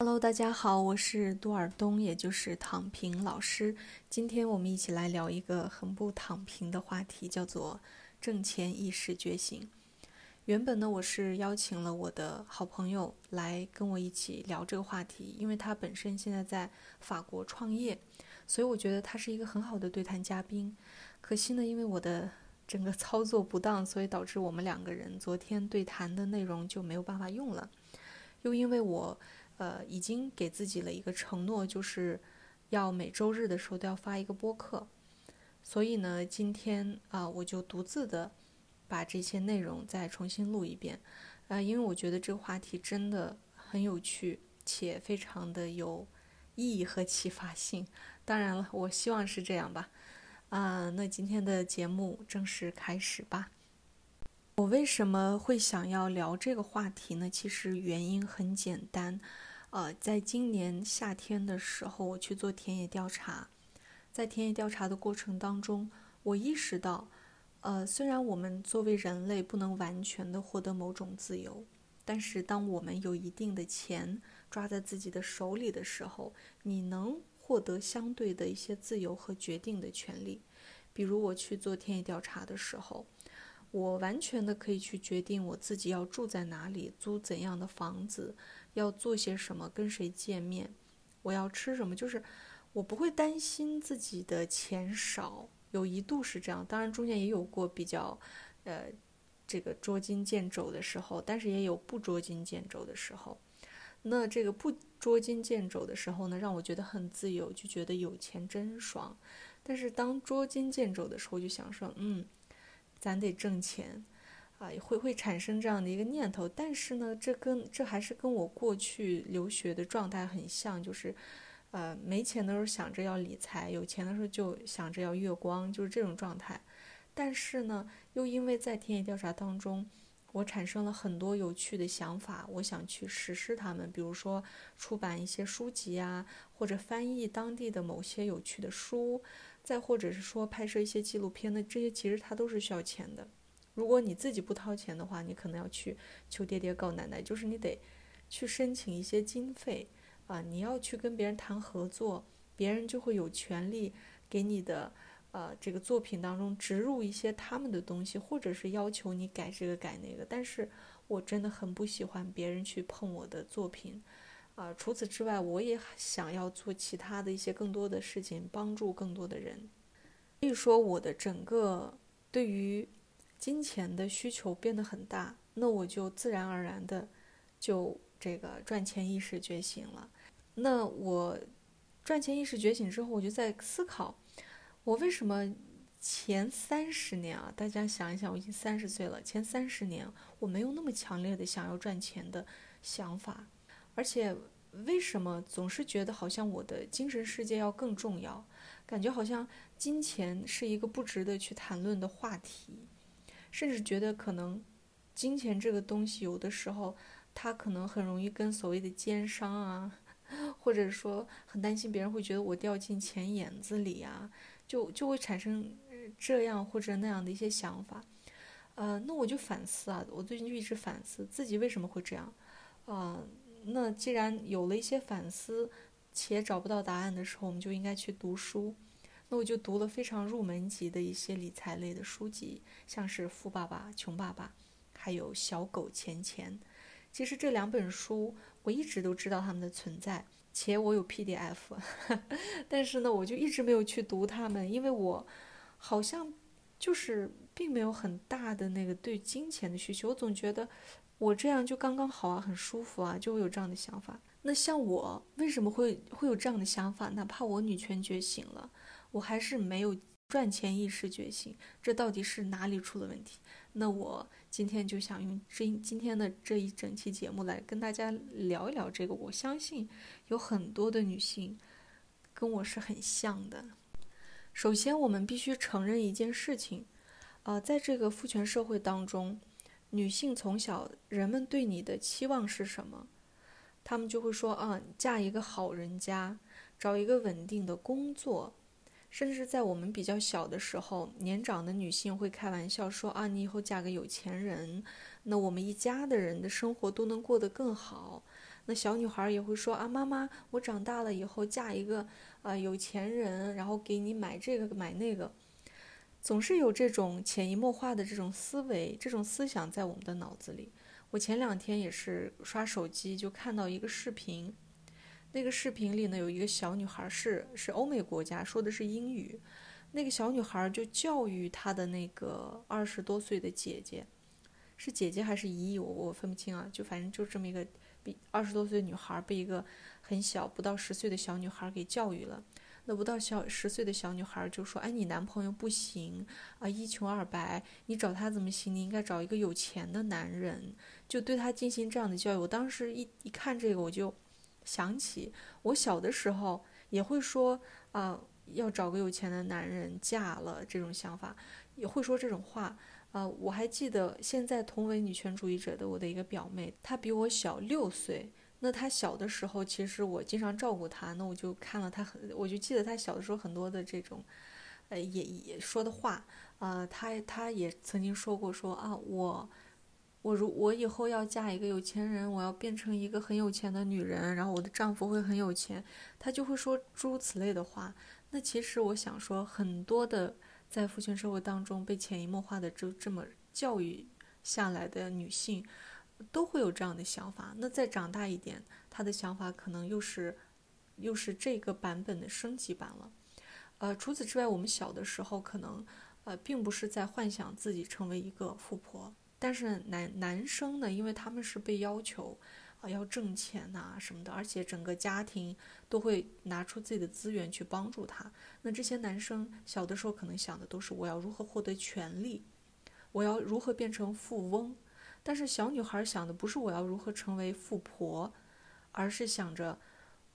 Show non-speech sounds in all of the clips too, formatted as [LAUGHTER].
Hello，大家好，我是杜尔东，也就是躺平老师。今天我们一起来聊一个很不躺平的话题，叫做挣钱意识觉醒。原本呢，我是邀请了我的好朋友来跟我一起聊这个话题，因为他本身现在在法国创业，所以我觉得他是一个很好的对谈嘉宾。可惜呢，因为我的整个操作不当，所以导致我们两个人昨天对谈的内容就没有办法用了。又因为我。呃，已经给自己了一个承诺，就是要每周日的时候都要发一个播客。所以呢，今天啊，我就独自的把这些内容再重新录一遍。啊，因为我觉得这个话题真的很有趣，且非常的有意义和启发性。当然了，我希望是这样吧。啊，那今天的节目正式开始吧。我为什么会想要聊这个话题呢？其实原因很简单。呃，在今年夏天的时候，我去做田野调查，在田野调查的过程当中，我意识到，呃，虽然我们作为人类不能完全的获得某种自由，但是当我们有一定的钱抓在自己的手里的时候，你能获得相对的一些自由和决定的权利。比如我去做田野调查的时候，我完全的可以去决定我自己要住在哪里，租怎样的房子。要做些什么？跟谁见面？我要吃什么？就是我不会担心自己的钱少，有一度是这样。当然中间也有过比较，呃，这个捉襟见肘的时候，但是也有不捉襟见肘的时候。那这个不捉襟见肘的时候呢，让我觉得很自由，就觉得有钱真爽。但是当捉襟见肘的时候，就想说，嗯，咱得挣钱。啊，会会产生这样的一个念头，但是呢，这跟这还是跟我过去留学的状态很像，就是，呃，没钱的时候想着要理财，有钱的时候就想着要月光，就是这种状态。但是呢，又因为在田野调查当中，我产生了很多有趣的想法，我想去实施它们，比如说出版一些书籍啊，或者翻译当地的某些有趣的书，再或者是说拍摄一些纪录片的，这些其实它都是需要钱的。如果你自己不掏钱的话，你可能要去求爹爹告奶奶，就是你得去申请一些经费啊，你要去跟别人谈合作，别人就会有权利给你的呃这个作品当中植入一些他们的东西，或者是要求你改这个改那个。但是我真的很不喜欢别人去碰我的作品啊。除此之外，我也想要做其他的一些更多的事情，帮助更多的人。所以说，我的整个对于。金钱的需求变得很大，那我就自然而然的就这个赚钱意识觉醒了。那我赚钱意识觉醒之后，我就在思考，我为什么前三十年啊？大家想一想，我已经三十岁了，前三十年我没有那么强烈的想要赚钱的想法，而且为什么总是觉得好像我的精神世界要更重要？感觉好像金钱是一个不值得去谈论的话题。甚至觉得可能，金钱这个东西有的时候，它可能很容易跟所谓的奸商啊，或者说很担心别人会觉得我掉进钱眼子里啊，就就会产生这样或者那样的一些想法。呃，那我就反思啊，我最近就一直反思自己为什么会这样。啊，那既然有了一些反思，且找不到答案的时候，我们就应该去读书。那我就读了非常入门级的一些理财类的书籍，像是《富爸爸穷爸爸》，还有《小狗钱钱》。其实这两本书我一直都知道它们的存在，且我有 PDF，[LAUGHS] 但是呢，我就一直没有去读它们，因为我好像就是并没有很大的那个对金钱的需求。我总觉得我这样就刚刚好啊，很舒服啊，就会有这样的想法。那像我为什么会会有这样的想法？哪怕我女权觉醒了。我还是没有赚钱意识觉醒，这到底是哪里出了问题？那我今天就想用这今天的这一整期节目来跟大家聊一聊这个。我相信有很多的女性跟我是很像的。首先，我们必须承认一件事情，啊，在这个父权社会当中，女性从小人们对你的期望是什么？他们就会说啊，嫁一个好人家，找一个稳定的工作。甚至在我们比较小的时候，年长的女性会开玩笑说：“啊，你以后嫁个有钱人，那我们一家的人的生活都能过得更好。”那小女孩也会说啊，妈妈，我长大了以后嫁一个啊有钱人，然后给你买这个买那个，总是有这种潜移默化的这种思维、这种思想在我们的脑子里。我前两天也是刷手机，就看到一个视频，那个视频里呢有一个小女孩，是是欧美国家，说的是英语。那个小女孩就教育她的那个二十多岁的姐姐，是姐姐还是姨，我我分不清啊。就反正就这么一个比二十多岁女孩被一个很小不到十岁的小女孩给教育了。那不到小十岁的小女孩就说：“哎，你男朋友不行啊，一穷二白，你找他怎么行？你应该找一个有钱的男人。”就对他进行这样的教育。我当时一一看这个，我就想起我小的时候也会说啊。要找个有钱的男人嫁了，这种想法也会说这种话。呃，我还记得现在同为女权主义者的我的一个表妹，她比我小六岁。那她小的时候，其实我经常照顾她，那我就看了她很，我就记得她小的时候很多的这种，呃，也也说的话。呃，她她也曾经说过说啊，我。我如我以后要嫁一个有钱人，我要变成一个很有钱的女人，然后我的丈夫会很有钱，他就会说诸如此类的话。那其实我想说，很多的在父权社会当中被潜移默化的就这么教育下来的女性，都会有这样的想法。那再长大一点，她的想法可能又是又是这个版本的升级版了。呃，除此之外，我们小的时候可能呃并不是在幻想自己成为一个富婆。但是男男生呢，因为他们是被要求，啊要挣钱呐什么的，而且整个家庭都会拿出自己的资源去帮助他。那这些男生小的时候可能想的都是我要如何获得权利，我要如何变成富翁。但是小女孩想的不是我要如何成为富婆，而是想着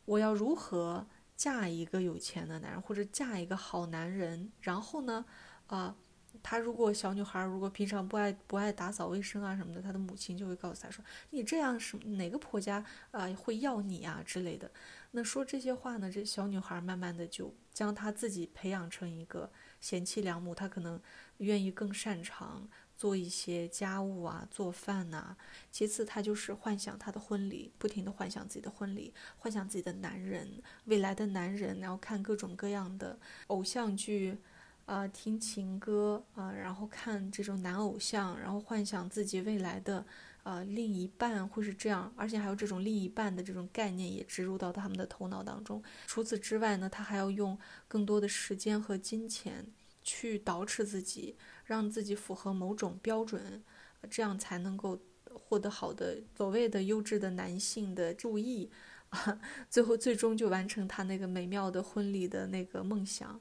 我要如何嫁一个有钱的男人，或者嫁一个好男人。然后呢，啊。她如果小女孩如果平常不爱不爱打扫卫生啊什么的，她的母亲就会告诉她说：“你这样什哪个婆家啊会要你啊之类的。”那说这些话呢，这小女孩慢慢的就将她自己培养成一个贤妻良母，她可能愿意更擅长做一些家务啊，做饭呐。其次，她就是幻想她的婚礼，不停的幻想自己的婚礼，幻想自己的男人，未来的男人，然后看各种各样的偶像剧。啊，听情歌啊，然后看这种男偶像，然后幻想自己未来的啊另一半会是这样，而且还有这种另一半的这种概念也植入到他们的头脑当中。除此之外呢，他还要用更多的时间和金钱去捯饬自己，让自己符合某种标准，这样才能够获得好的所谓的优质的男性的注意，啊，[LAUGHS] 最后最终就完成他那个美妙的婚礼的那个梦想，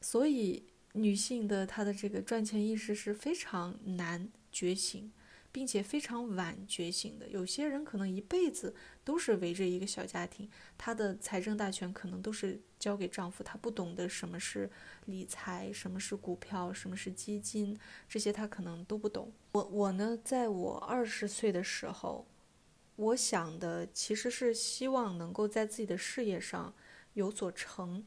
所以。女性的她的这个赚钱意识是非常难觉醒，并且非常晚觉醒的。有些人可能一辈子都是围着一个小家庭，她的财政大权可能都是交给丈夫，她不懂得什么是理财，什么是股票，什么是基金，这些她可能都不懂。我我呢，在我二十岁的时候，我想的其实是希望能够在自己的事业上有所成。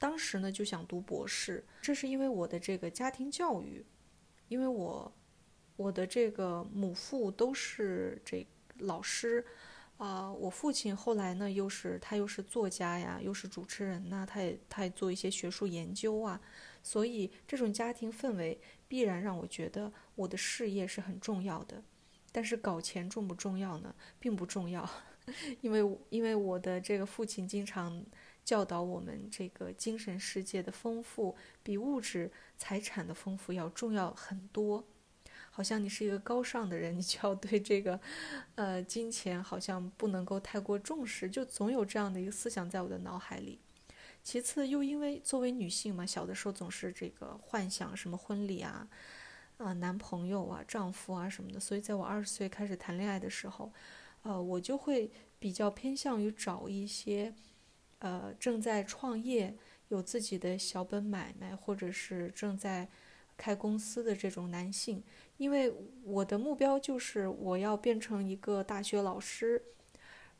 当时呢就想读博士，这是因为我的这个家庭教育，因为我我的这个母父都是这老师，啊，我父亲后来呢又是他又是作家呀，又是主持人呐，他也他也做一些学术研究啊，所以这种家庭氛围必然让我觉得我的事业是很重要的，但是搞钱重不重要呢？并不重要，[LAUGHS] 因为因为我的这个父亲经常。教导我们，这个精神世界的丰富比物质财产的丰富要重要很多。好像你是一个高尚的人，你就要对这个，呃，金钱好像不能够太过重视，就总有这样的一个思想在我的脑海里。其次，又因为作为女性嘛，小的时候总是这个幻想什么婚礼啊，啊，男朋友啊，丈夫啊什么的，所以在我二十岁开始谈恋爱的时候，呃，我就会比较偏向于找一些。呃，正在创业、有自己的小本买卖，或者是正在开公司的这种男性，因为我的目标就是我要变成一个大学老师，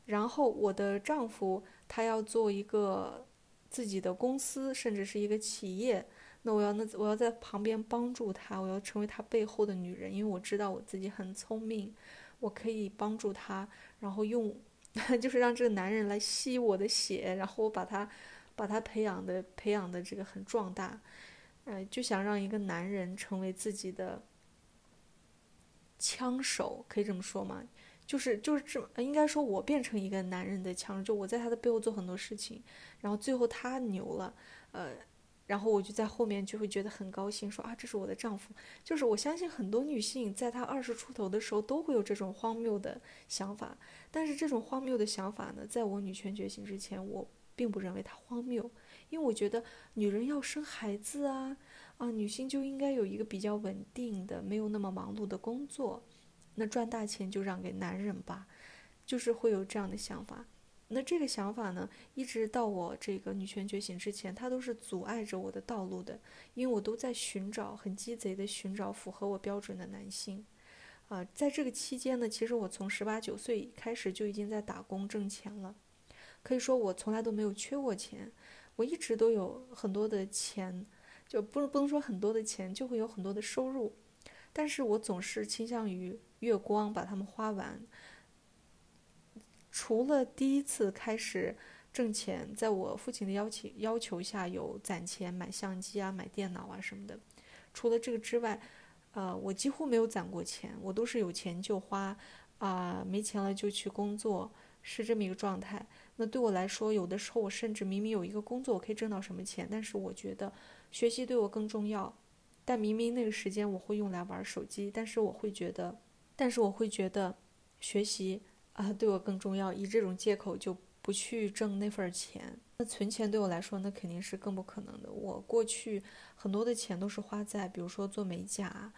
然后我的丈夫他要做一个自己的公司，甚至是一个企业，那我要那我要在旁边帮助他，我要成为他背后的女人，因为我知道我自己很聪明，我可以帮助他，然后用。[LAUGHS] 就是让这个男人来吸我的血，然后我把他把他培养的培养的这个很壮大，呃，就想让一个男人成为自己的枪手，可以这么说吗？就是就是这么，应该说我变成一个男人的枪手，就我在他的背后做很多事情，然后最后他牛了，呃，然后我就在后面就会觉得很高兴，说啊，这是我的丈夫。就是我相信很多女性在她二十出头的时候都会有这种荒谬的想法，但是这种荒谬的想法呢，在我女权觉醒之前，我并不认为它荒谬，因为我觉得女人要生孩子啊，啊，女性就应该有一个比较稳定的、没有那么忙碌的工作。那赚大钱就让给男人吧，就是会有这样的想法。那这个想法呢，一直到我这个女权觉醒之前，它都是阻碍着我的道路的，因为我都在寻找很鸡贼的寻找符合我标准的男性。啊，在这个期间呢，其实我从十八九岁开始就已经在打工挣钱了，可以说我从来都没有缺过钱，我一直都有很多的钱，就不不能说很多的钱，就会有很多的收入，但是我总是倾向于。月光把它们花完。除了第一次开始挣钱，在我父亲的要求要求下，有攒钱买相机啊、买电脑啊什么的。除了这个之外，呃，我几乎没有攒过钱，我都是有钱就花，啊，没钱了就去工作，是这么一个状态。那对我来说，有的时候我甚至明明有一个工作，我可以挣到什么钱，但是我觉得学习对我更重要。但明明那个时间我会用来玩手机，但是我会觉得。但是我会觉得，学习啊对我更重要，以这种借口就不去挣那份钱。那存钱对我来说，那肯定是更不可能的。我过去很多的钱都是花在，比如说做美甲，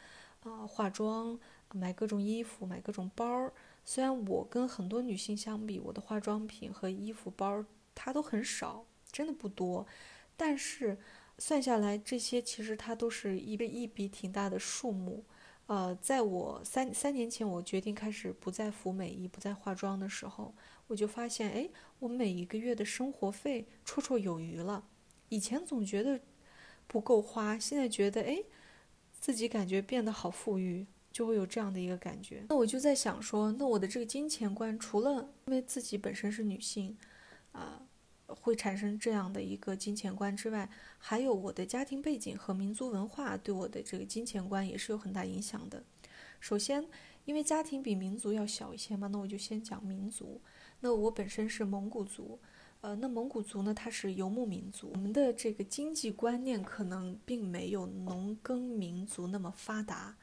啊化妆，买各种衣服，买各种包儿。虽然我跟很多女性相比，我的化妆品和衣服包它都很少，真的不多。但是算下来，这些其实它都是一个一笔挺大的数目。呃，在我三三年前，我决定开始不再服美役、不再化妆的时候，我就发现，哎，我每一个月的生活费绰绰有余了。以前总觉得不够花，现在觉得，哎，自己感觉变得好富裕，就会有这样的一个感觉。那我就在想说，那我的这个金钱观，除了因为自己本身是女性，啊。会产生这样的一个金钱观之外，还有我的家庭背景和民族文化对我的这个金钱观也是有很大影响的。首先，因为家庭比民族要小一些嘛，那我就先讲民族。那我本身是蒙古族，呃，那蒙古族呢，它是游牧民族，我们的这个经济观念可能并没有农耕民族那么发达，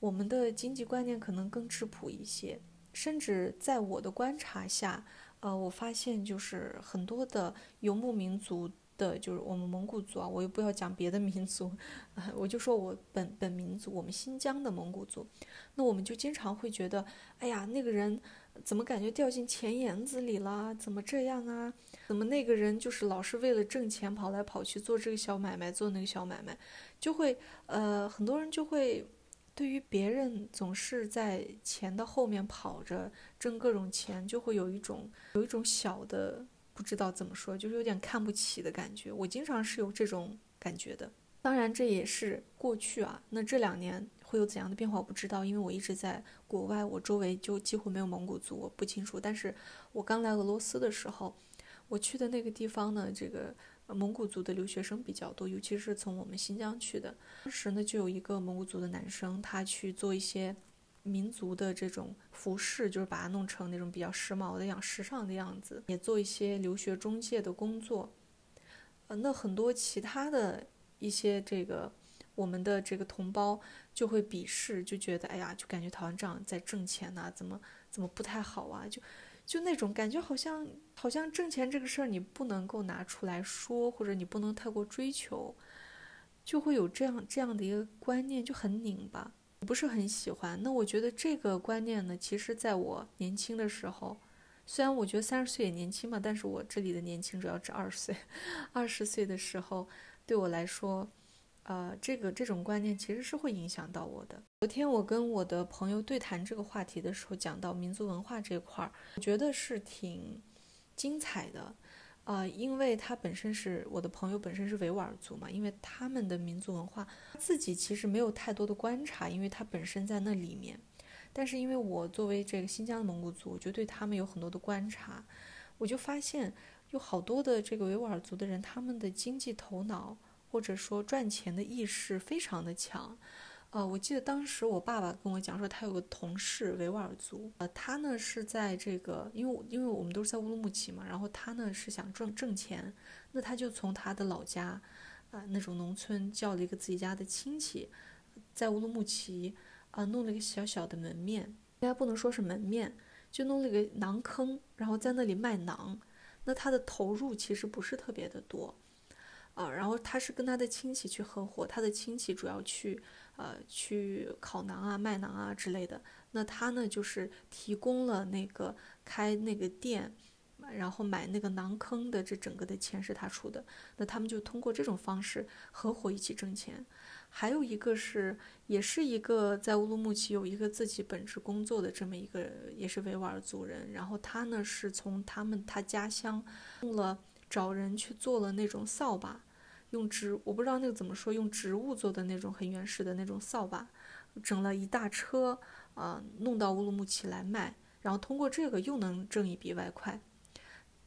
我们的经济观念可能更质朴一些，甚至在我的观察下。呃，我发现就是很多的游牧民族的，就是我们蒙古族啊，我又不要讲别的民族，啊，[LAUGHS] 我就说我本本民族，我们新疆的蒙古族，那我们就经常会觉得，哎呀，那个人怎么感觉掉进钱眼子里了？怎么这样啊？怎么那个人就是老是为了挣钱跑来跑去做这个小买卖，做那个小买卖，就会呃，很多人就会。对于别人总是在钱的后面跑着挣各种钱，就会有一种有一种小的不知道怎么说，就是有点看不起的感觉。我经常是有这种感觉的。当然这也是过去啊，那这两年会有怎样的变化我不知道，因为我一直在国外，我周围就几乎没有蒙古族，我不清楚。但是我刚来俄罗斯的时候，我去的那个地方呢，这个。蒙古族的留学生比较多，尤其是从我们新疆去的。当时呢，就有一个蒙古族的男生，他去做一些民族的这种服饰，就是把它弄成那种比较时髦的样、时尚的样子，也做一些留学中介的工作。呃，那很多其他的一些这个我们的这个同胞就会鄙视，就觉得哎呀，就感觉台湾这样在挣钱呐，怎么怎么不太好啊？就。就那种感觉，好像好像挣钱这个事儿，你不能够拿出来说，或者你不能太过追求，就会有这样这样的一个观念，就很拧巴，不是很喜欢。那我觉得这个观念呢，其实在我年轻的时候，虽然我觉得三十岁也年轻嘛，但是我这里的年轻主要指二十岁，[LAUGHS] 二十岁的时候，对我来说。呃，这个这种观念其实是会影响到我的。昨天我跟我的朋友对谈这个话题的时候，讲到民族文化这块儿，我觉得是挺精彩的，啊，因为他本身是我的朋友，本身是维吾尔族嘛，因为他们的民族文化自己其实没有太多的观察，因为他本身在那里面，但是因为我作为这个新疆的蒙古族，我就对他们有很多的观察，我就发现有好多的这个维吾尔族的人，他们的经济头脑或者说赚钱的意识非常的强。呃，我记得当时我爸爸跟我讲说，他有个同事维吾尔族，呃，他呢是在这个，因为因为我们都是在乌鲁木齐嘛，然后他呢是想挣挣钱，那他就从他的老家，啊，那种农村叫了一个自己家的亲戚，在乌鲁木齐，啊，弄了一个小小的门面，应该不能说是门面，就弄了个馕坑，然后在那里卖馕，那他的投入其实不是特别的多，啊，然后他是跟他的亲戚去合伙，他的亲戚主要去。呃，去烤馕啊、卖馕啊之类的，那他呢就是提供了那个开那个店，然后买那个馕坑的这整个的钱是他出的。那他们就通过这种方式合伙一起挣钱。还有一个是，也是一个在乌鲁木齐有一个自己本职工作的这么一个，也是维吾尔族人。然后他呢是从他们他家乡用了找人去做了那种扫把。用植我不知道那个怎么说，用植物做的那种很原始的那种扫把，整了一大车，啊，弄到乌鲁木齐来卖，然后通过这个又能挣一笔外快。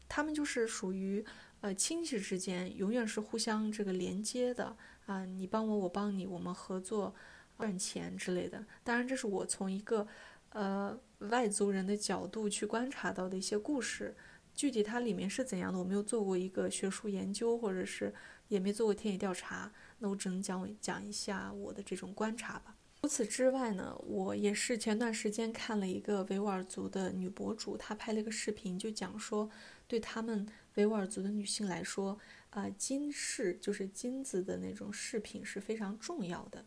他们就是属于呃亲戚之间永远是互相这个连接的啊，你帮我，我帮你，我们合作赚钱之类的。当然，这是我从一个呃外族人的角度去观察到的一些故事。具体它里面是怎样的，我没有做过一个学术研究，或者是也没做过田野调查，那我只能讲讲一下我的这种观察吧。除此之外呢，我也是前段时间看了一个维吾尔族的女博主，她拍了一个视频，就讲说对他们维吾尔族的女性来说，啊，金饰就是金子的那种饰品是非常重要的。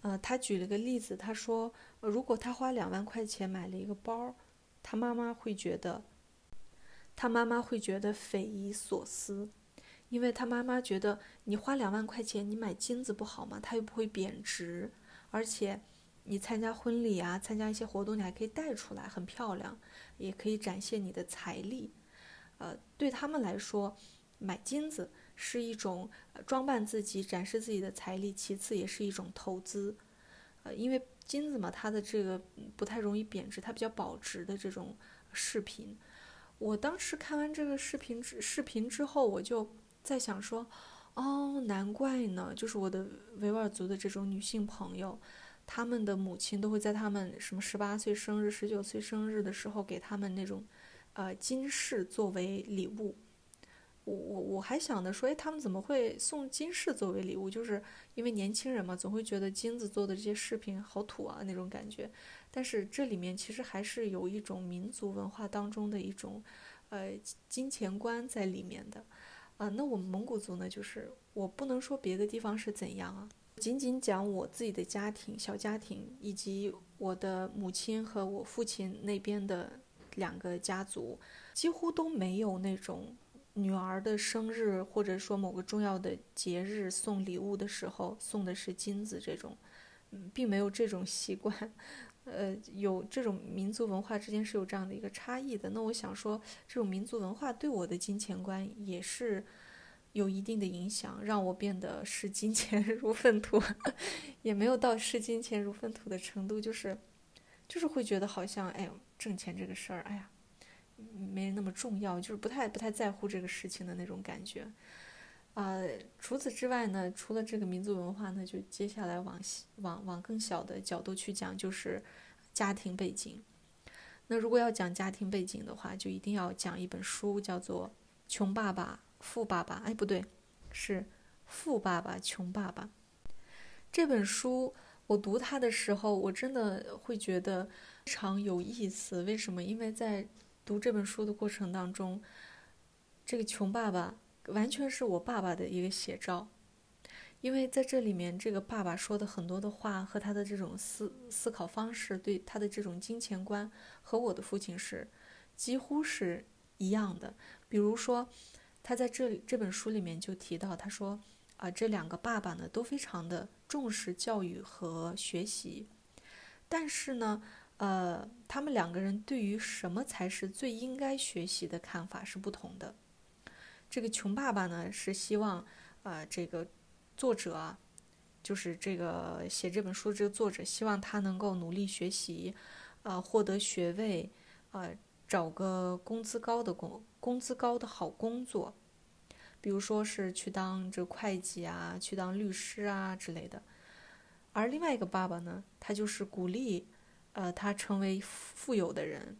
呃，她举了个例子，她说，如果她花两万块钱买了一个包，她妈妈会觉得。他妈妈会觉得匪夷所思，因为他妈妈觉得你花两万块钱你买金子不好吗？它又不会贬值，而且你参加婚礼啊，参加一些活动，你还可以带出来，很漂亮，也可以展现你的财力。呃，对他们来说，买金子是一种装扮自己、展示自己的财力，其次也是一种投资。呃，因为金子嘛，它的这个不太容易贬值，它比较保值的这种饰品。我当时看完这个视频之视频之后，我就在想说，哦，难怪呢，就是我的维吾尔族的这种女性朋友，她们的母亲都会在她们什么十八岁生日、十九岁生日的时候给她们那种，呃，金饰作为礼物。我我我还想着说，哎，他们怎么会送金饰作为礼物？就是因为年轻人嘛，总会觉得金子做的这些饰品好土啊那种感觉。但是这里面其实还是有一种民族文化当中的一种，呃，金钱观在里面的，啊，那我们蒙古族呢，就是我不能说别的地方是怎样啊，仅仅讲我自己的家庭小家庭，以及我的母亲和我父亲那边的两个家族，几乎都没有那种女儿的生日或者说某个重要的节日送礼物的时候送的是金子这种，并没有这种习惯。呃，有这种民族文化之间是有这样的一个差异的。那我想说，这种民族文化对我的金钱观也是有一定的影响，让我变得视金钱 [LAUGHS] 如粪土，[LAUGHS] 也没有到视金钱如粪土的程度，就是就是会觉得好像，哎呦，挣钱这个事儿，哎呀，没那么重要，就是不太不太在乎这个事情的那种感觉。啊，除此之外呢，除了这个民族文化呢，就接下来往往往更小的角度去讲，就是家庭背景。那如果要讲家庭背景的话，就一定要讲一本书，叫做《穷爸爸富爸爸》。哎，不对，是《富爸爸穷爸爸》。这本书我读它的时候，我真的会觉得非常有意思。为什么？因为在读这本书的过程当中，这个穷爸爸。完全是我爸爸的一个写照，因为在这里面，这个爸爸说的很多的话和他的这种思思考方式，对他的这种金钱观和我的父亲是几乎是一样的。比如说，他在这里这本书里面就提到，他说啊，这两个爸爸呢都非常的重视教育和学习，但是呢，呃，他们两个人对于什么才是最应该学习的看法是不同的。这个穷爸爸呢是希望，呃，这个作者啊，就是这个写这本书这个作者希望他能够努力学习，呃，获得学位，呃，找个工资高的工工资高的好工作，比如说是去当这会计啊，去当律师啊之类的。而另外一个爸爸呢，他就是鼓励，呃，他成为富有的人，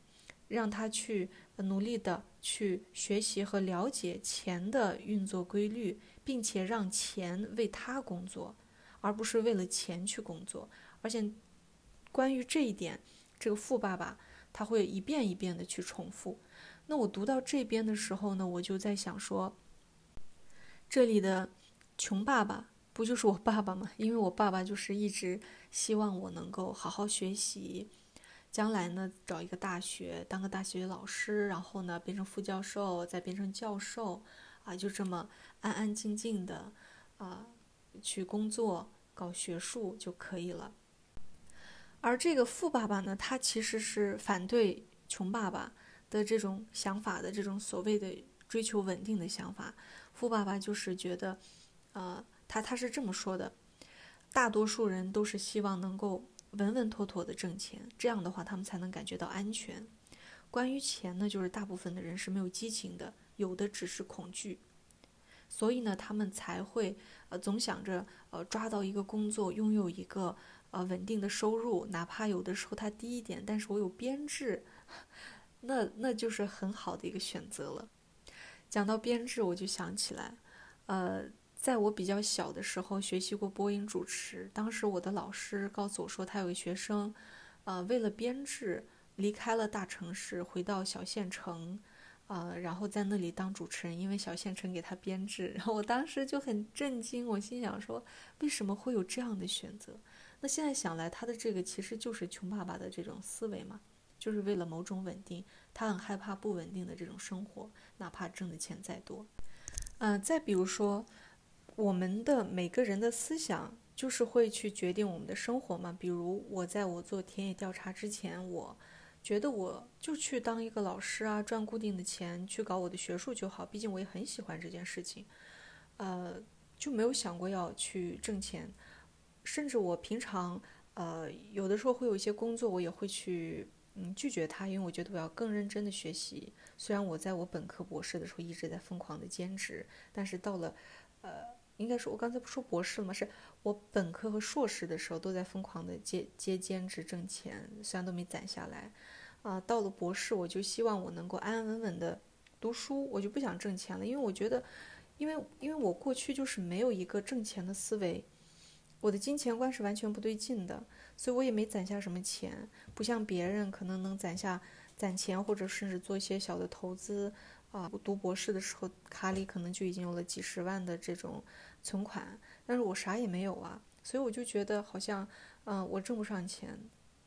让他去努力的去学习和了解钱的运作规律，并且让钱为他工作。而不是为了钱去工作，而且关于这一点，这个富爸爸他会一遍一遍的去重复。那我读到这边的时候呢，我就在想说，这里的穷爸爸不就是我爸爸吗？因为我爸爸就是一直希望我能够好好学习，将来呢找一个大学当个大学老师，然后呢变成副教授，再变成教授，啊，就这么安安静静的啊去工作。搞学术就可以了，而这个富爸爸呢，他其实是反对穷爸爸的这种想法的，这种所谓的追求稳定的想法。富爸爸就是觉得，呃，他他是这么说的：，大多数人都是希望能够稳稳妥妥的挣钱，这样的话他们才能感觉到安全。关于钱呢，就是大部分的人是没有激情的，有的只是恐惧。所以呢，他们才会呃总想着呃抓到一个工作，拥有一个呃稳定的收入，哪怕有的时候它低一点，但是我有编制，[LAUGHS] 那那就是很好的一个选择了。讲到编制，我就想起来，呃，在我比较小的时候学习过播音主持，当时我的老师告诉我说，他有个学生，呃，为了编制离开了大城市，回到小县城。呃，然后在那里当主持人，因为小县城给他编制，然 [LAUGHS] 后我当时就很震惊，我心想说，为什么会有这样的选择？那现在想来，他的这个其实就是穷爸爸的这种思维嘛，就是为了某种稳定，他很害怕不稳定的这种生活，哪怕挣的钱再多。嗯，再比如说，我们的每个人的思想就是会去决定我们的生活嘛，比如我在我做田野调查之前，我。觉得我就去当一个老师啊，赚固定的钱，去搞我的学术就好。毕竟我也很喜欢这件事情，呃，就没有想过要去挣钱。甚至我平常，呃，有的时候会有一些工作，我也会去，嗯，拒绝他，因为我觉得我要更认真的学习。虽然我在我本科、博士的时候一直在疯狂的兼职，但是到了，呃，应该说，我刚才不说博士了吗？是我本科和硕士的时候都在疯狂的接接兼职挣钱，虽然都没攒下来。啊，到了博士，我就希望我能够安安稳稳的读书，我就不想挣钱了，因为我觉得，因为因为我过去就是没有一个挣钱的思维，我的金钱观是完全不对劲的，所以我也没攒下什么钱，不像别人可能能攒下攒钱，或者甚至做一些小的投资。啊，我读博士的时候，卡里可能就已经有了几十万的这种存款，但是我啥也没有啊，所以我就觉得好像，嗯，我挣不上钱。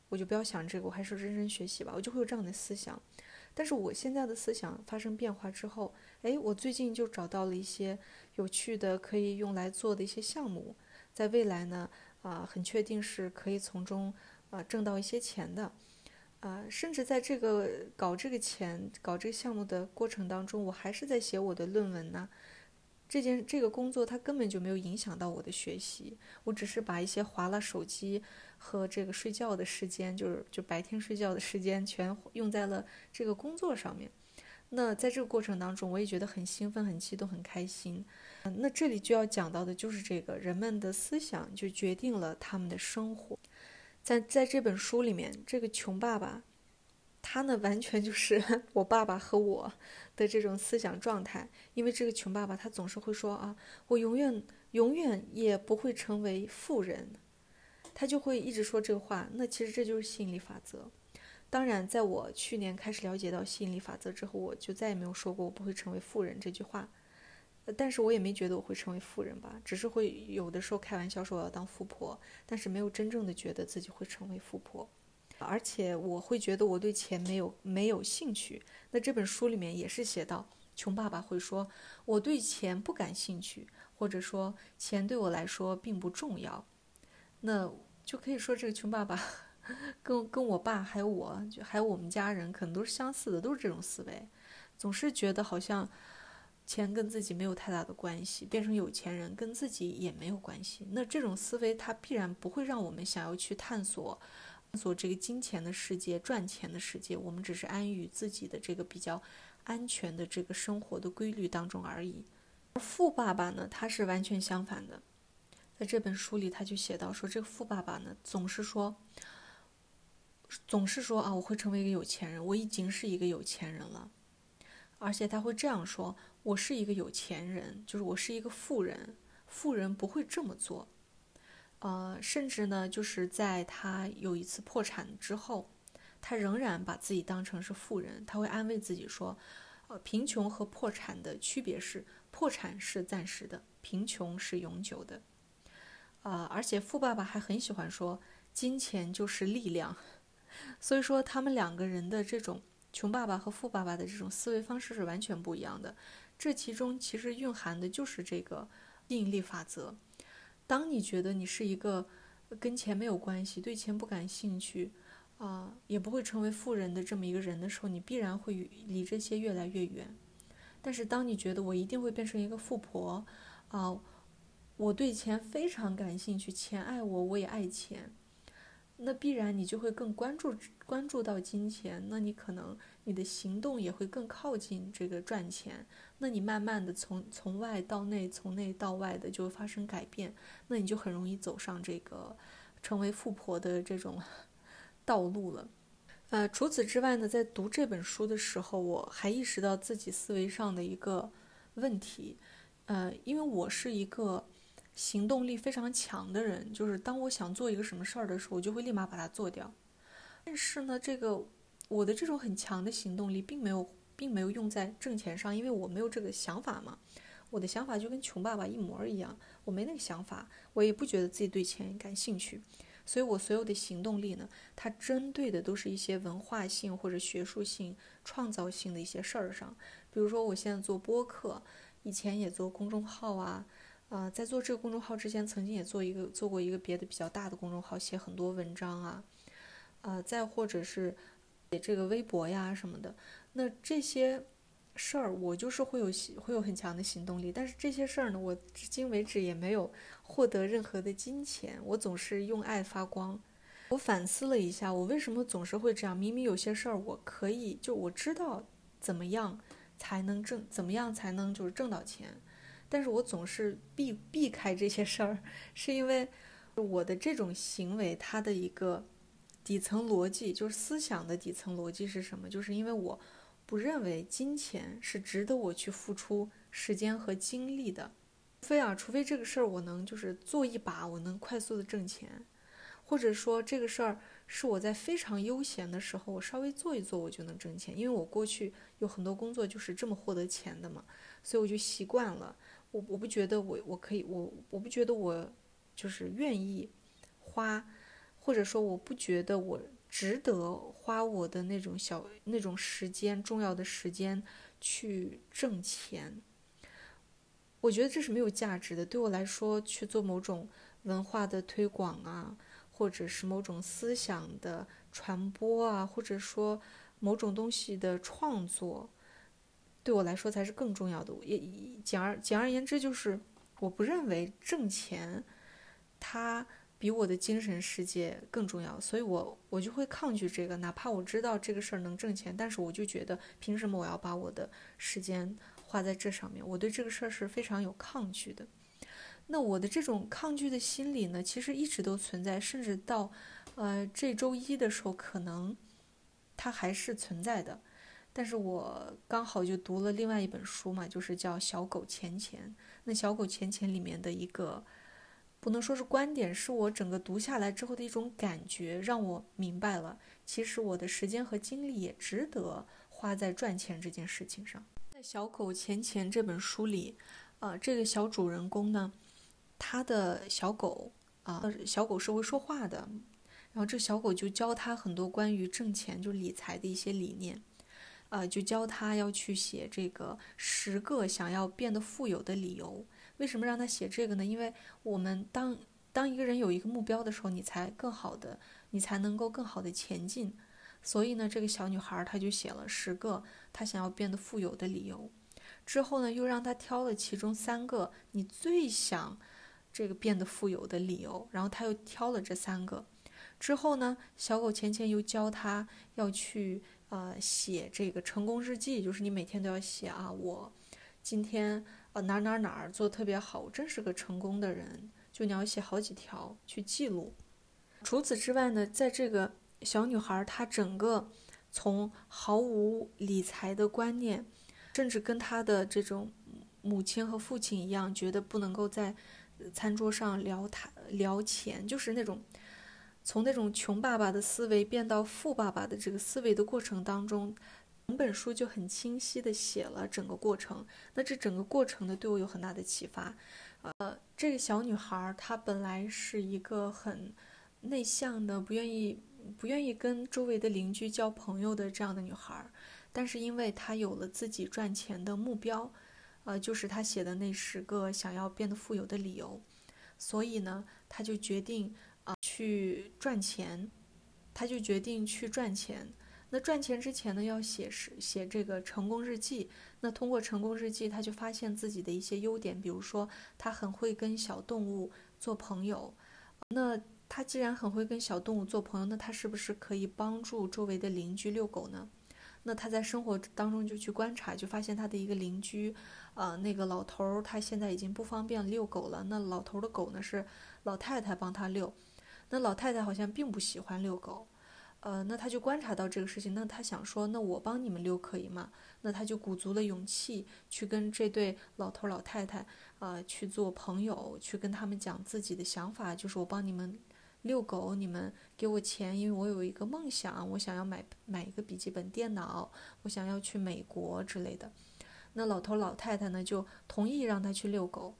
我就不要想这个，我还是认真学习吧。我就会有这样的思想，但是我现在的思想发生变化之后，哎，我最近就找到了一些有趣的可以用来做的一些项目，在未来呢，啊，很确定是可以从中啊挣到一些钱的，啊，甚至在这个搞这个钱、搞这个项目的过程当中，我还是在写我的论文呢。这件这个工作它根本就没有影响到我的学习，我只是把一些划拉手机和这个睡觉的时间，就是就白天睡觉的时间，全用在了这个工作上面。那在这个过程当中，我也觉得很兴奋、很激动、很开心。那这里就要讲到的就是这个人们的思想就决定了他们的生活。在在这本书里面，这个穷爸爸。他呢，完全就是 [LAUGHS] 我爸爸和我的这种思想状态。因为这个穷爸爸，他总是会说啊，我永远永远也不会成为富人，他就会一直说这个话。那其实这就是吸引力法则。当然，在我去年开始了解到吸引力法则之后，我就再也没有说过我不会成为富人这句话。但是我也没觉得我会成为富人吧，只是会有的时候开玩笑说我要当富婆，但是没有真正的觉得自己会成为富婆。而且我会觉得我对钱没有没有兴趣。那这本书里面也是写到，穷爸爸会说我对钱不感兴趣，或者说钱对我来说并不重要。那就可以说这个穷爸爸跟跟我爸还有我就还有我们家人可能都是相似的，都是这种思维，总是觉得好像钱跟自己没有太大的关系，变成有钱人跟自己也没有关系。那这种思维，它必然不会让我们想要去探索，探索这个金钱的世界、赚钱的世界。我们只是安于自己的这个比较安全的这个生活的规律当中而已。而富爸爸呢，他是完全相反的。在这本书里，他就写到说，这个富爸爸呢，总是说，总是说啊，我会成为一个有钱人，我已经是一个有钱人了。而且他会这样说：“我是一个有钱人，就是我是一个富人。富人不会这么做。”呃，甚至呢，就是在他有一次破产之后，他仍然把自己当成是富人。他会安慰自己说：“呃，贫穷和破产的区别是，破产是暂时的，贫穷是永久的。”啊，而且富爸爸还很喜欢说：“金钱就是力量。[LAUGHS] ”所以说，他们两个人的这种。穷爸爸和富爸爸的这种思维方式是完全不一样的，这其中其实蕴含的就是这个吸引力法则。当你觉得你是一个跟钱没有关系、对钱不感兴趣啊，也不会成为富人的这么一个人的时候，你必然会离这些越来越远。但是当你觉得我一定会变成一个富婆啊，我对钱非常感兴趣，钱爱我，我也爱钱。那必然你就会更关注关注到金钱，那你可能你的行动也会更靠近这个赚钱。那你慢慢的从从外到内，从内到外的就发生改变，那你就很容易走上这个成为富婆的这种道路了。呃，除此之外呢，在读这本书的时候，我还意识到自己思维上的一个问题，呃，因为我是一个。行动力非常强的人，就是当我想做一个什么事儿的时候，我就会立马把它做掉。但是呢，这个我的这种很强的行动力，并没有，并没有用在挣钱上，因为我没有这个想法嘛。我的想法就跟穷爸爸一模一样，我没那个想法，我也不觉得自己对钱感兴趣。所以我所有的行动力呢，它针对的都是一些文化性或者学术性、创造性的一些事儿上。比如说，我现在做播客，以前也做公众号啊。啊，在做这个公众号之前，曾经也做一个做过一个别的比较大的公众号，写很多文章啊，啊，再或者是写这个微博呀什么的。那这些事儿，我就是会有会有很强的行动力。但是这些事儿呢，我至今为止也没有获得任何的金钱。我总是用爱发光。我反思了一下，我为什么总是会这样？明明有些事儿我可以，就我知道怎么样才能挣，怎么样才能就是挣到钱。但是我总是避避开这些事儿，是因为我的这种行为，它的一个底层逻辑，就是思想的底层逻辑是什么？就是因为我不认为金钱是值得我去付出时间和精力的，非啊，除非这个事儿我能就是做一把，我能快速的挣钱，或者说这个事儿是我在非常悠闲的时候，我稍微做一做我就能挣钱，因为我过去有很多工作就是这么获得钱的嘛，所以我就习惯了。我我不觉得我我可以我我不觉得我就是愿意花，或者说我不觉得我值得花我的那种小那种时间重要的时间去挣钱。我觉得这是没有价值的。对我来说，去做某种文化的推广啊，或者是某种思想的传播啊，或者说某种东西的创作。对我来说才是更重要的。也简而简而言之，就是我不认为挣钱，它比我的精神世界更重要。所以我我就会抗拒这个，哪怕我知道这个事儿能挣钱，但是我就觉得凭什么我要把我的时间花在这上面？我对这个事儿是非常有抗拒的。那我的这种抗拒的心理呢，其实一直都存在，甚至到呃这周一的时候，可能它还是存在的。但是我刚好就读了另外一本书嘛，就是叫《小狗钱钱》。那《小狗钱钱》里面的一个，不能说是观点，是我整个读下来之后的一种感觉，让我明白了，其实我的时间和精力也值得花在赚钱这件事情上。在《小狗钱钱》这本书里，啊，这个小主人公呢，他的小狗啊，小狗是会说话的，然后这小狗就教他很多关于挣钱就理财的一些理念。呃，就教他要去写这个十个想要变得富有的理由。为什么让他写这个呢？因为我们当当一个人有一个目标的时候，你才更好的，你才能够更好的前进。所以呢，这个小女孩她就写了十个她想要变得富有的理由。之后呢，又让他挑了其中三个你最想这个变得富有的理由，然后他又挑了这三个。之后呢，小狗钱钱又教他要去呃写这个成功日记，就是你每天都要写啊，我今天呃哪哪哪儿做特别好，我真是个成功的人，就你要写好几条去记录。除此之外呢，在这个小女孩她整个从毫无理财的观念。甚至跟她的这种母亲和父亲一样，觉得不能够在餐桌上聊谈聊钱，就是那种从那种穷爸爸的思维变到富爸爸的这个思维的过程当中，整本书就很清晰的写了整个过程。那这整个过程呢，对我有很大的启发。呃，这个小女孩她本来是一个很内向的，不愿意不愿意跟周围的邻居交朋友的这样的女孩。但是因为她有了自己赚钱的目标，呃，就是她写的那十个想要变得富有的理由，所以呢，她就决定去赚钱，他就决定去赚钱。那赚钱之前呢，要写是写这个成功日记。那通过成功日记，他就发现自己的一些优点，比如说他很会跟小动物做朋友。那他既然很会跟小动物做朋友，那他是不是可以帮助周围的邻居遛狗呢？那他在生活当中就去观察，就发现他的一个邻居，呃，那个老头儿，他现在已经不方便遛狗了。那老头的狗呢是老太太帮他遛，那老太太好像并不喜欢遛狗，呃，那他就观察到这个事情，那他想说，那我帮你们遛可以吗？那他就鼓足了勇气去跟这对老头老太太，呃，去做朋友，去跟他们讲自己的想法，就是我帮你们。遛狗，你们给我钱，因为我有一个梦想，我想要买买一个笔记本电脑，我想要去美国之类的。那老头老太太呢，就同意让他去遛狗。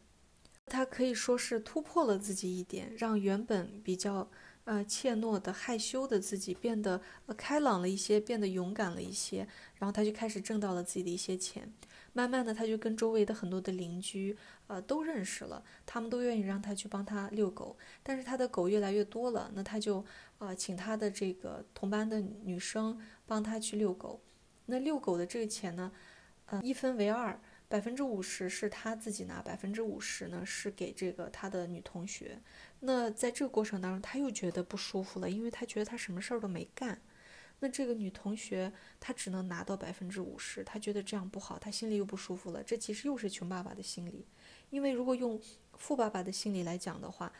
他可以说是突破了自己一点，让原本比较呃怯懦的、害羞的自己变得开朗了一些，变得勇敢了一些。然后他就开始挣到了自己的一些钱。慢慢的，他就跟周围的很多的邻居，呃，都认识了，他们都愿意让他去帮他遛狗。但是他的狗越来越多了，那他就，呃，请他的这个同班的女生帮他去遛狗。那遛狗的这个钱呢，呃，一分为二，百分之五十是他自己拿，百分之五十呢是给这个他的女同学。那在这个过程当中，他又觉得不舒服了，因为他觉得他什么事儿都没干。那这个女同学她只能拿到百分之五十，她觉得这样不好，她心里又不舒服了。这其实又是穷爸爸的心理，因为如果用富爸爸的心理来讲的话，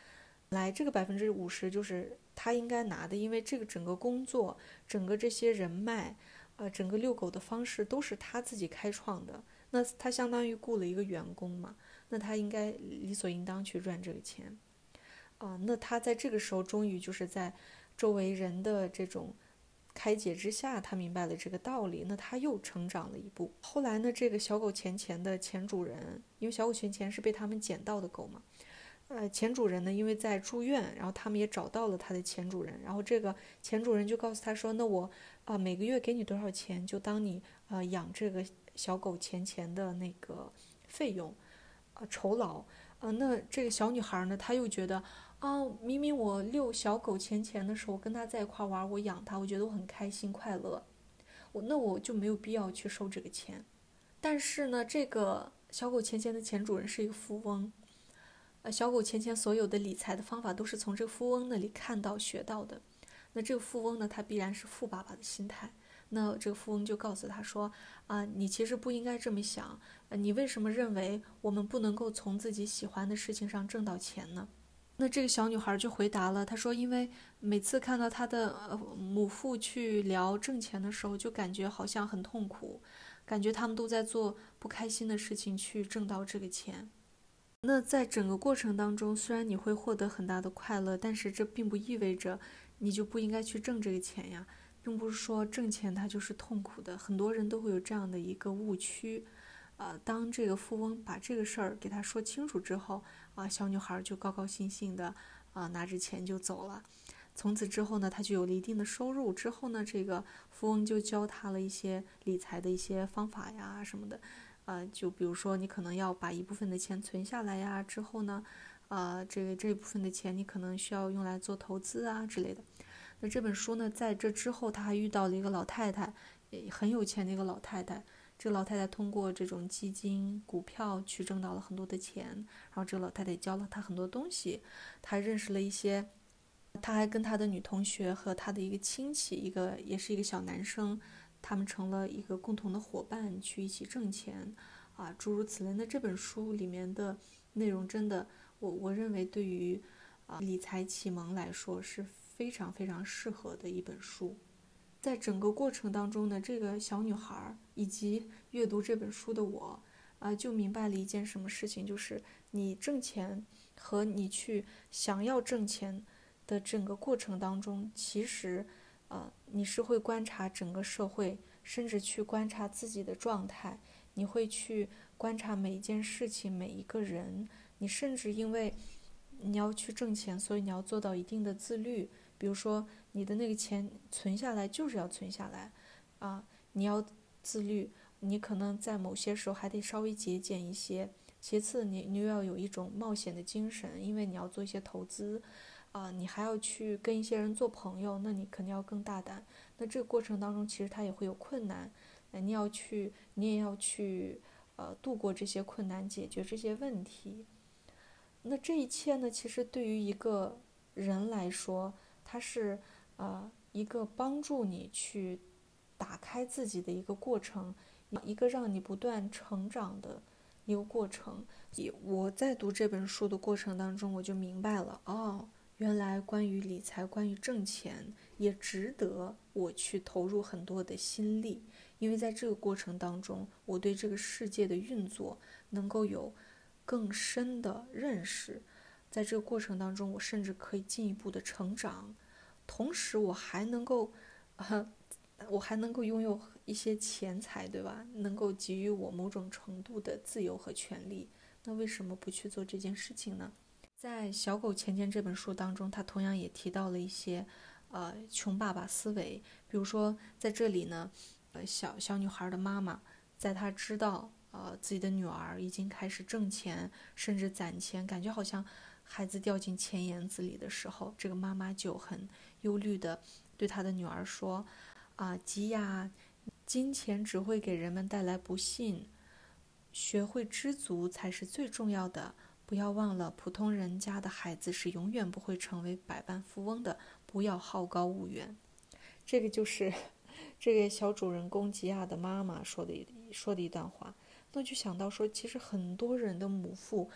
来这个百分之五十就是他应该拿的，因为这个整个工作、整个这些人脉，呃，整个遛狗的方式都是他自己开创的。那他相当于雇了一个员工嘛，那他应该理所应当去赚这个钱。啊，那他在这个时候终于就是在周围人的这种。开解之下，他明白了这个道理，那他又成长了一步。后来呢，这个小狗钱钱的前主人，因为小狗钱钱是被他们捡到的狗嘛，呃，前主人呢，因为在住院，然后他们也找到了他的前主人，然后这个前主人就告诉他说：“那我啊，每个月给你多少钱，就当你呃养这个小狗钱钱的那个费用，呃，酬劳。”啊，那这个小女孩呢，她又觉得。啊，明明我遛小狗钱钱的时候跟它在一块玩，我养它，我觉得我很开心快乐，我那我就没有必要去收这个钱。但是呢，这个小狗钱钱的前主人是一个富翁，呃，小狗钱钱所有的理财的方法都是从这个富翁那里看到学到的。那这个富翁呢，他必然是富爸爸的心态。那这个富翁就告诉他说：“啊，你其实不应该这么想，你为什么认为我们不能够从自己喜欢的事情上挣到钱呢？”那这个小女孩就回答了，她说：“因为每次看到她的母父去聊挣钱的时候，就感觉好像很痛苦，感觉他们都在做不开心的事情去挣到这个钱。那在整个过程当中，虽然你会获得很大的快乐，但是这并不意味着你就不应该去挣这个钱呀，并不是说挣钱它就是痛苦的。很多人都会有这样的一个误区。呃，当这个富翁把这个事儿给他说清楚之后。”啊，小女孩就高高兴兴的啊，拿着钱就走了。从此之后呢，她就有了一定的收入。之后呢，这个富翁就教她了一些理财的一些方法呀什么的。呃，就比如说，你可能要把一部分的钱存下来呀。之后呢，呃，这个这一部分的钱你可能需要用来做投资啊之类的。那这本书呢，在这之后，他还遇到了一个老太太，也很有钱的一个老太太，这个老太太通过这种基金、股票去挣到了很多的钱，然后这个老太太教了他很多东西，他认识了一些，他还跟他的女同学和他的一个亲戚，一个也是一个小男生，他们成了一个共同的伙伴，去一起挣钱，啊，诸如此类。那这本书里面的内容真的，我我认为对于啊理财启蒙来说是非常非常适合的一本书。在整个过程当中呢，这个小女孩以及阅读这本书的我，啊，就明白了一件什么事情，就是你挣钱和你去想要挣钱的整个过程当中，其实，呃，你是会观察整个社会，甚至去观察自己的状态，你会去观察每一件事情、每一个人，你甚至因为你要去挣钱，所以你要做到一定的自律。比如说，你的那个钱存下来就是要存下来，啊，你要自律，你可能在某些时候还得稍微节俭一些。其次，你你又要有一种冒险的精神，因为你要做一些投资，啊，你还要去跟一些人做朋友，那你肯定要更大胆。那这个过程当中，其实它也会有困难，那你要去，你也要去，呃，度过这些困难，解决这些问题。那这一切呢，其实对于一个人来说，它是呃一个帮助你去打开自己的一个过程，一个让你不断成长的一个过程。我在读这本书的过程当中，我就明白了，哦，原来关于理财、关于挣钱，也值得我去投入很多的心力，因为在这个过程当中，我对这个世界的运作能够有更深的认识。在这个过程当中，我甚至可以进一步的成长，同时我还能够，啊，我还能够拥有一些钱财，对吧？能够给予我某种程度的自由和权利。那为什么不去做这件事情呢？在《小狗钱钱》这本书当中，他同样也提到了一些，呃，穷爸爸思维。比如说，在这里呢，呃，小小女孩的妈妈，在她知道，呃，自己的女儿已经开始挣钱，甚至攒钱，感觉好像。孩子掉进钱眼子里的时候，这个妈妈就很忧虑的对她的女儿说：“啊，吉亚，金钱只会给人们带来不幸，学会知足才是最重要的。不要忘了，普通人家的孩子是永远不会成为百万富翁的。不要好高骛远。”这个就是这个小主人公吉亚的妈妈说的说的一段话。那就想到说，其实很多人的母父。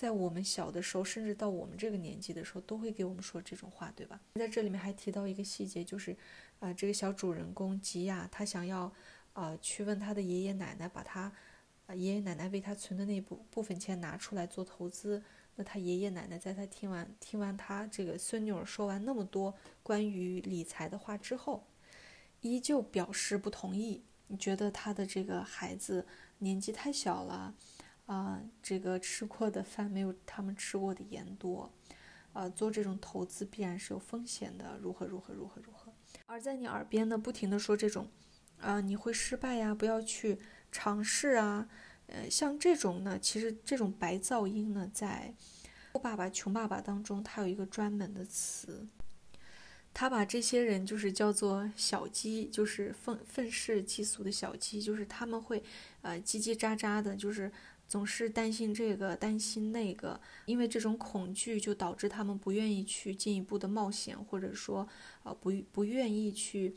在我们小的时候，甚至到我们这个年纪的时候，都会给我们说这种话，对吧？在这里面还提到一个细节，就是，呃，这个小主人公吉亚，他想要，呃，去问他的爷爷奶奶，把他，爷爷奶奶为他存的那部部分钱拿出来做投资。那他爷爷奶奶在他听完听完他这个孙女儿说完那么多关于理财的话之后，依旧表示不同意。你觉得他的这个孩子年纪太小了？啊，这个吃过的饭没有他们吃过的盐多，啊，做这种投资必然是有风险的，如何如何如何如何。而在你耳边呢，不停的说这种，啊，你会失败呀，不要去尝试啊，呃，像这种呢，其实这种白噪音呢，在《富爸爸穷爸爸》当中，它有一个专门的词，他把这些人就是叫做小鸡，就是愤愤世嫉俗的小鸡，就是他们会，呃，叽叽喳喳的，就是。总是担心这个，担心那个，因为这种恐惧就导致他们不愿意去进一步的冒险，或者说，呃，不不愿意去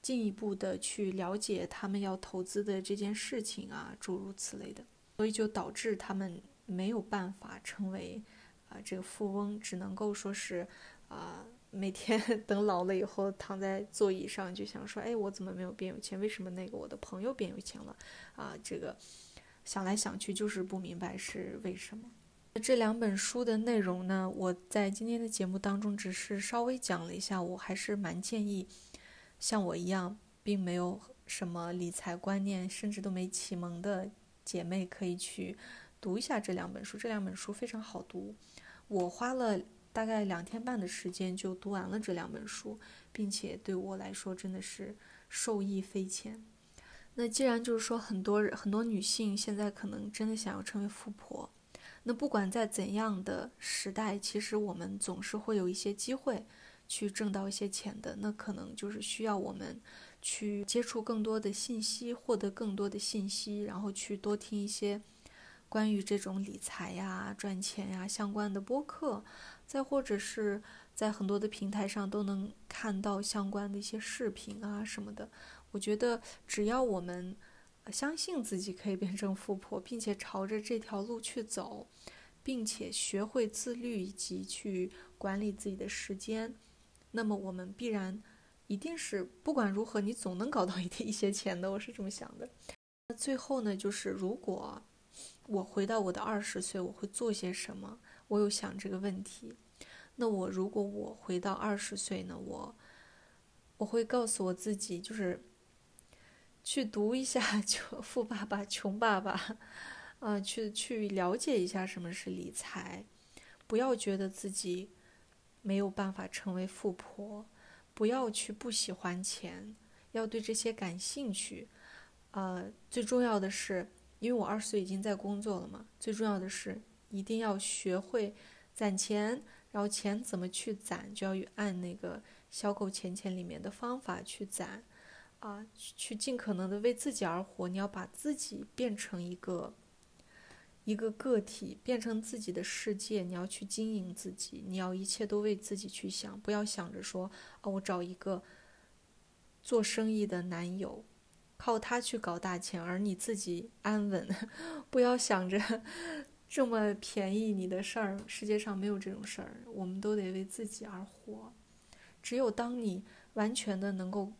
进一步的去了解他们要投资的这件事情啊，诸如此类的，所以就导致他们没有办法成为啊这个富翁，只能够说是啊每天 [LAUGHS] 等老了以后躺在座椅上就想说，哎，我怎么没有变有钱？为什么那个我的朋友变有钱了？啊，这个。想来想去，就是不明白是为什么。这两本书的内容呢，我在今天的节目当中只是稍微讲了一下。我还是蛮建议，像我一样并没有什么理财观念，甚至都没启蒙的姐妹，可以去读一下这两本书。这两本书非常好读，我花了大概两天半的时间就读完了这两本书，并且对我来说真的是受益匪浅。那既然就是说很多很多女性现在可能真的想要成为富婆，那不管在怎样的时代，其实我们总是会有一些机会去挣到一些钱的。那可能就是需要我们去接触更多的信息，获得更多的信息，然后去多听一些关于这种理财呀、赚钱呀相关的播客，再或者是在很多的平台上都能看到相关的一些视频啊什么的。我觉得只要我们相信自己可以变成富婆，并且朝着这条路去走，并且学会自律以及去管理自己的时间，那么我们必然。一定是不管如何，你总能搞到一点一些钱的，我是这么想的。那最后呢，就是如果我回到我的二十岁，我会做些什么？我有想这个问题。那我如果我回到二十岁呢，我我会告诉我自己，就是去读一下《穷富爸爸穷爸爸》，啊，去去了解一下什么是理财，不要觉得自己没有办法成为富婆。不要去不喜欢钱，要对这些感兴趣。呃，最重要的是，因为我二十岁已经在工作了嘛，最重要的是一定要学会攒钱，然后钱怎么去攒，就要按那个小狗钱钱里面的方法去攒，啊，去尽可能的为自己而活。你要把自己变成一个。一个个体变成自己的世界，你要去经营自己，你要一切都为自己去想，不要想着说啊，我找一个做生意的男友，靠他去搞大钱，而你自己安稳。[LAUGHS] 不要想着这么便宜你的事儿，世界上没有这种事儿，我们都得为自己而活。只有当你完全的能够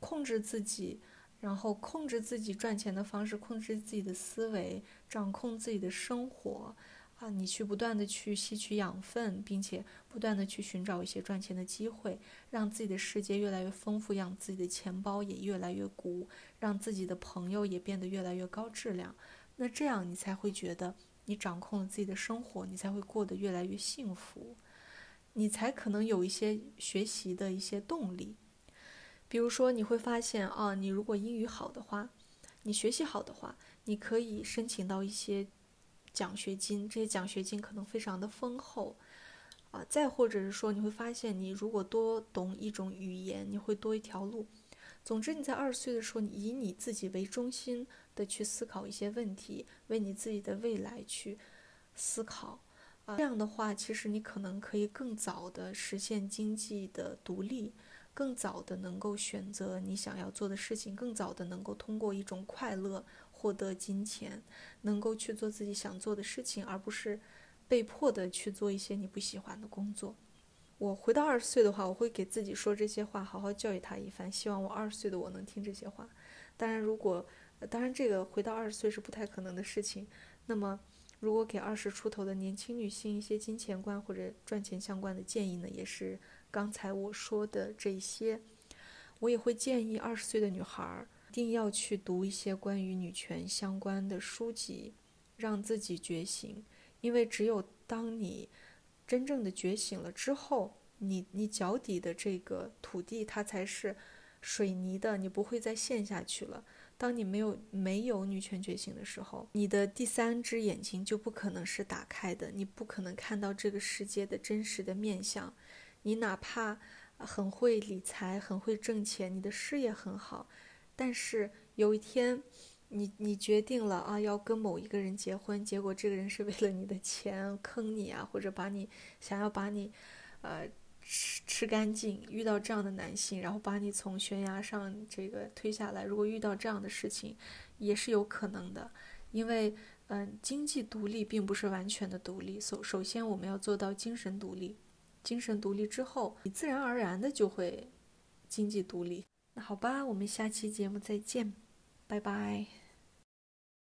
控制自己。然后控制自己赚钱的方式，控制自己的思维，掌控自己的生活，啊，你去不断的去吸取养分，并且不断的去寻找一些赚钱的机会，让自己的世界越来越丰富，让自己的钱包也越来越鼓，让自己的朋友也变得越来越高质量。那这样你才会觉得你掌控了自己的生活，你才会过得越来越幸福，你才可能有一些学习的一些动力。比如说，你会发现啊，你如果英语好的话，你学习好的话，你可以申请到一些奖学金，这些奖学金可能非常的丰厚，啊，再或者是说，你会发现你如果多懂一种语言，你会多一条路。总之，你在二十岁的时候，你以你自己为中心的去思考一些问题，为你自己的未来去思考，啊，这样的话，其实你可能可以更早的实现经济的独立。更早的能够选择你想要做的事情，更早的能够通过一种快乐获得金钱，能够去做自己想做的事情，而不是被迫的去做一些你不喜欢的工作。我回到二十岁的话，我会给自己说这些话，好好教育他一番，希望我二十岁的我能听这些话。当然，如果当然这个回到二十岁是不太可能的事情，那么如果给二十出头的年轻女性一些金钱观或者赚钱相关的建议呢，也是。刚才我说的这些，我也会建议二十岁的女孩儿一定要去读一些关于女权相关的书籍，让自己觉醒。因为只有当你真正的觉醒了之后，你你脚底的这个土地它才是水泥的，你不会再陷下去了。当你没有没有女权觉醒的时候，你的第三只眼睛就不可能是打开的，你不可能看到这个世界的真实的面相。你哪怕很会理财，很会挣钱，你的事业很好，但是有一天，你你决定了啊要跟某一个人结婚，结果这个人是为了你的钱坑你啊，或者把你想要把你，呃吃吃干净。遇到这样的男性，然后把你从悬崖上这个推下来。如果遇到这样的事情，也是有可能的，因为嗯，经济独立并不是完全的独立。首首先，我们要做到精神独立。精神独立之后，你自然而然的就会经济独立。那好吧，我们下期节目再见，拜拜。